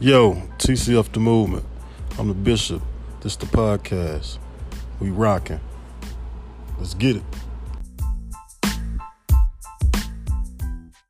Yo, TCF the movement. I'm the bishop. This the podcast. We rocking. Let's get it.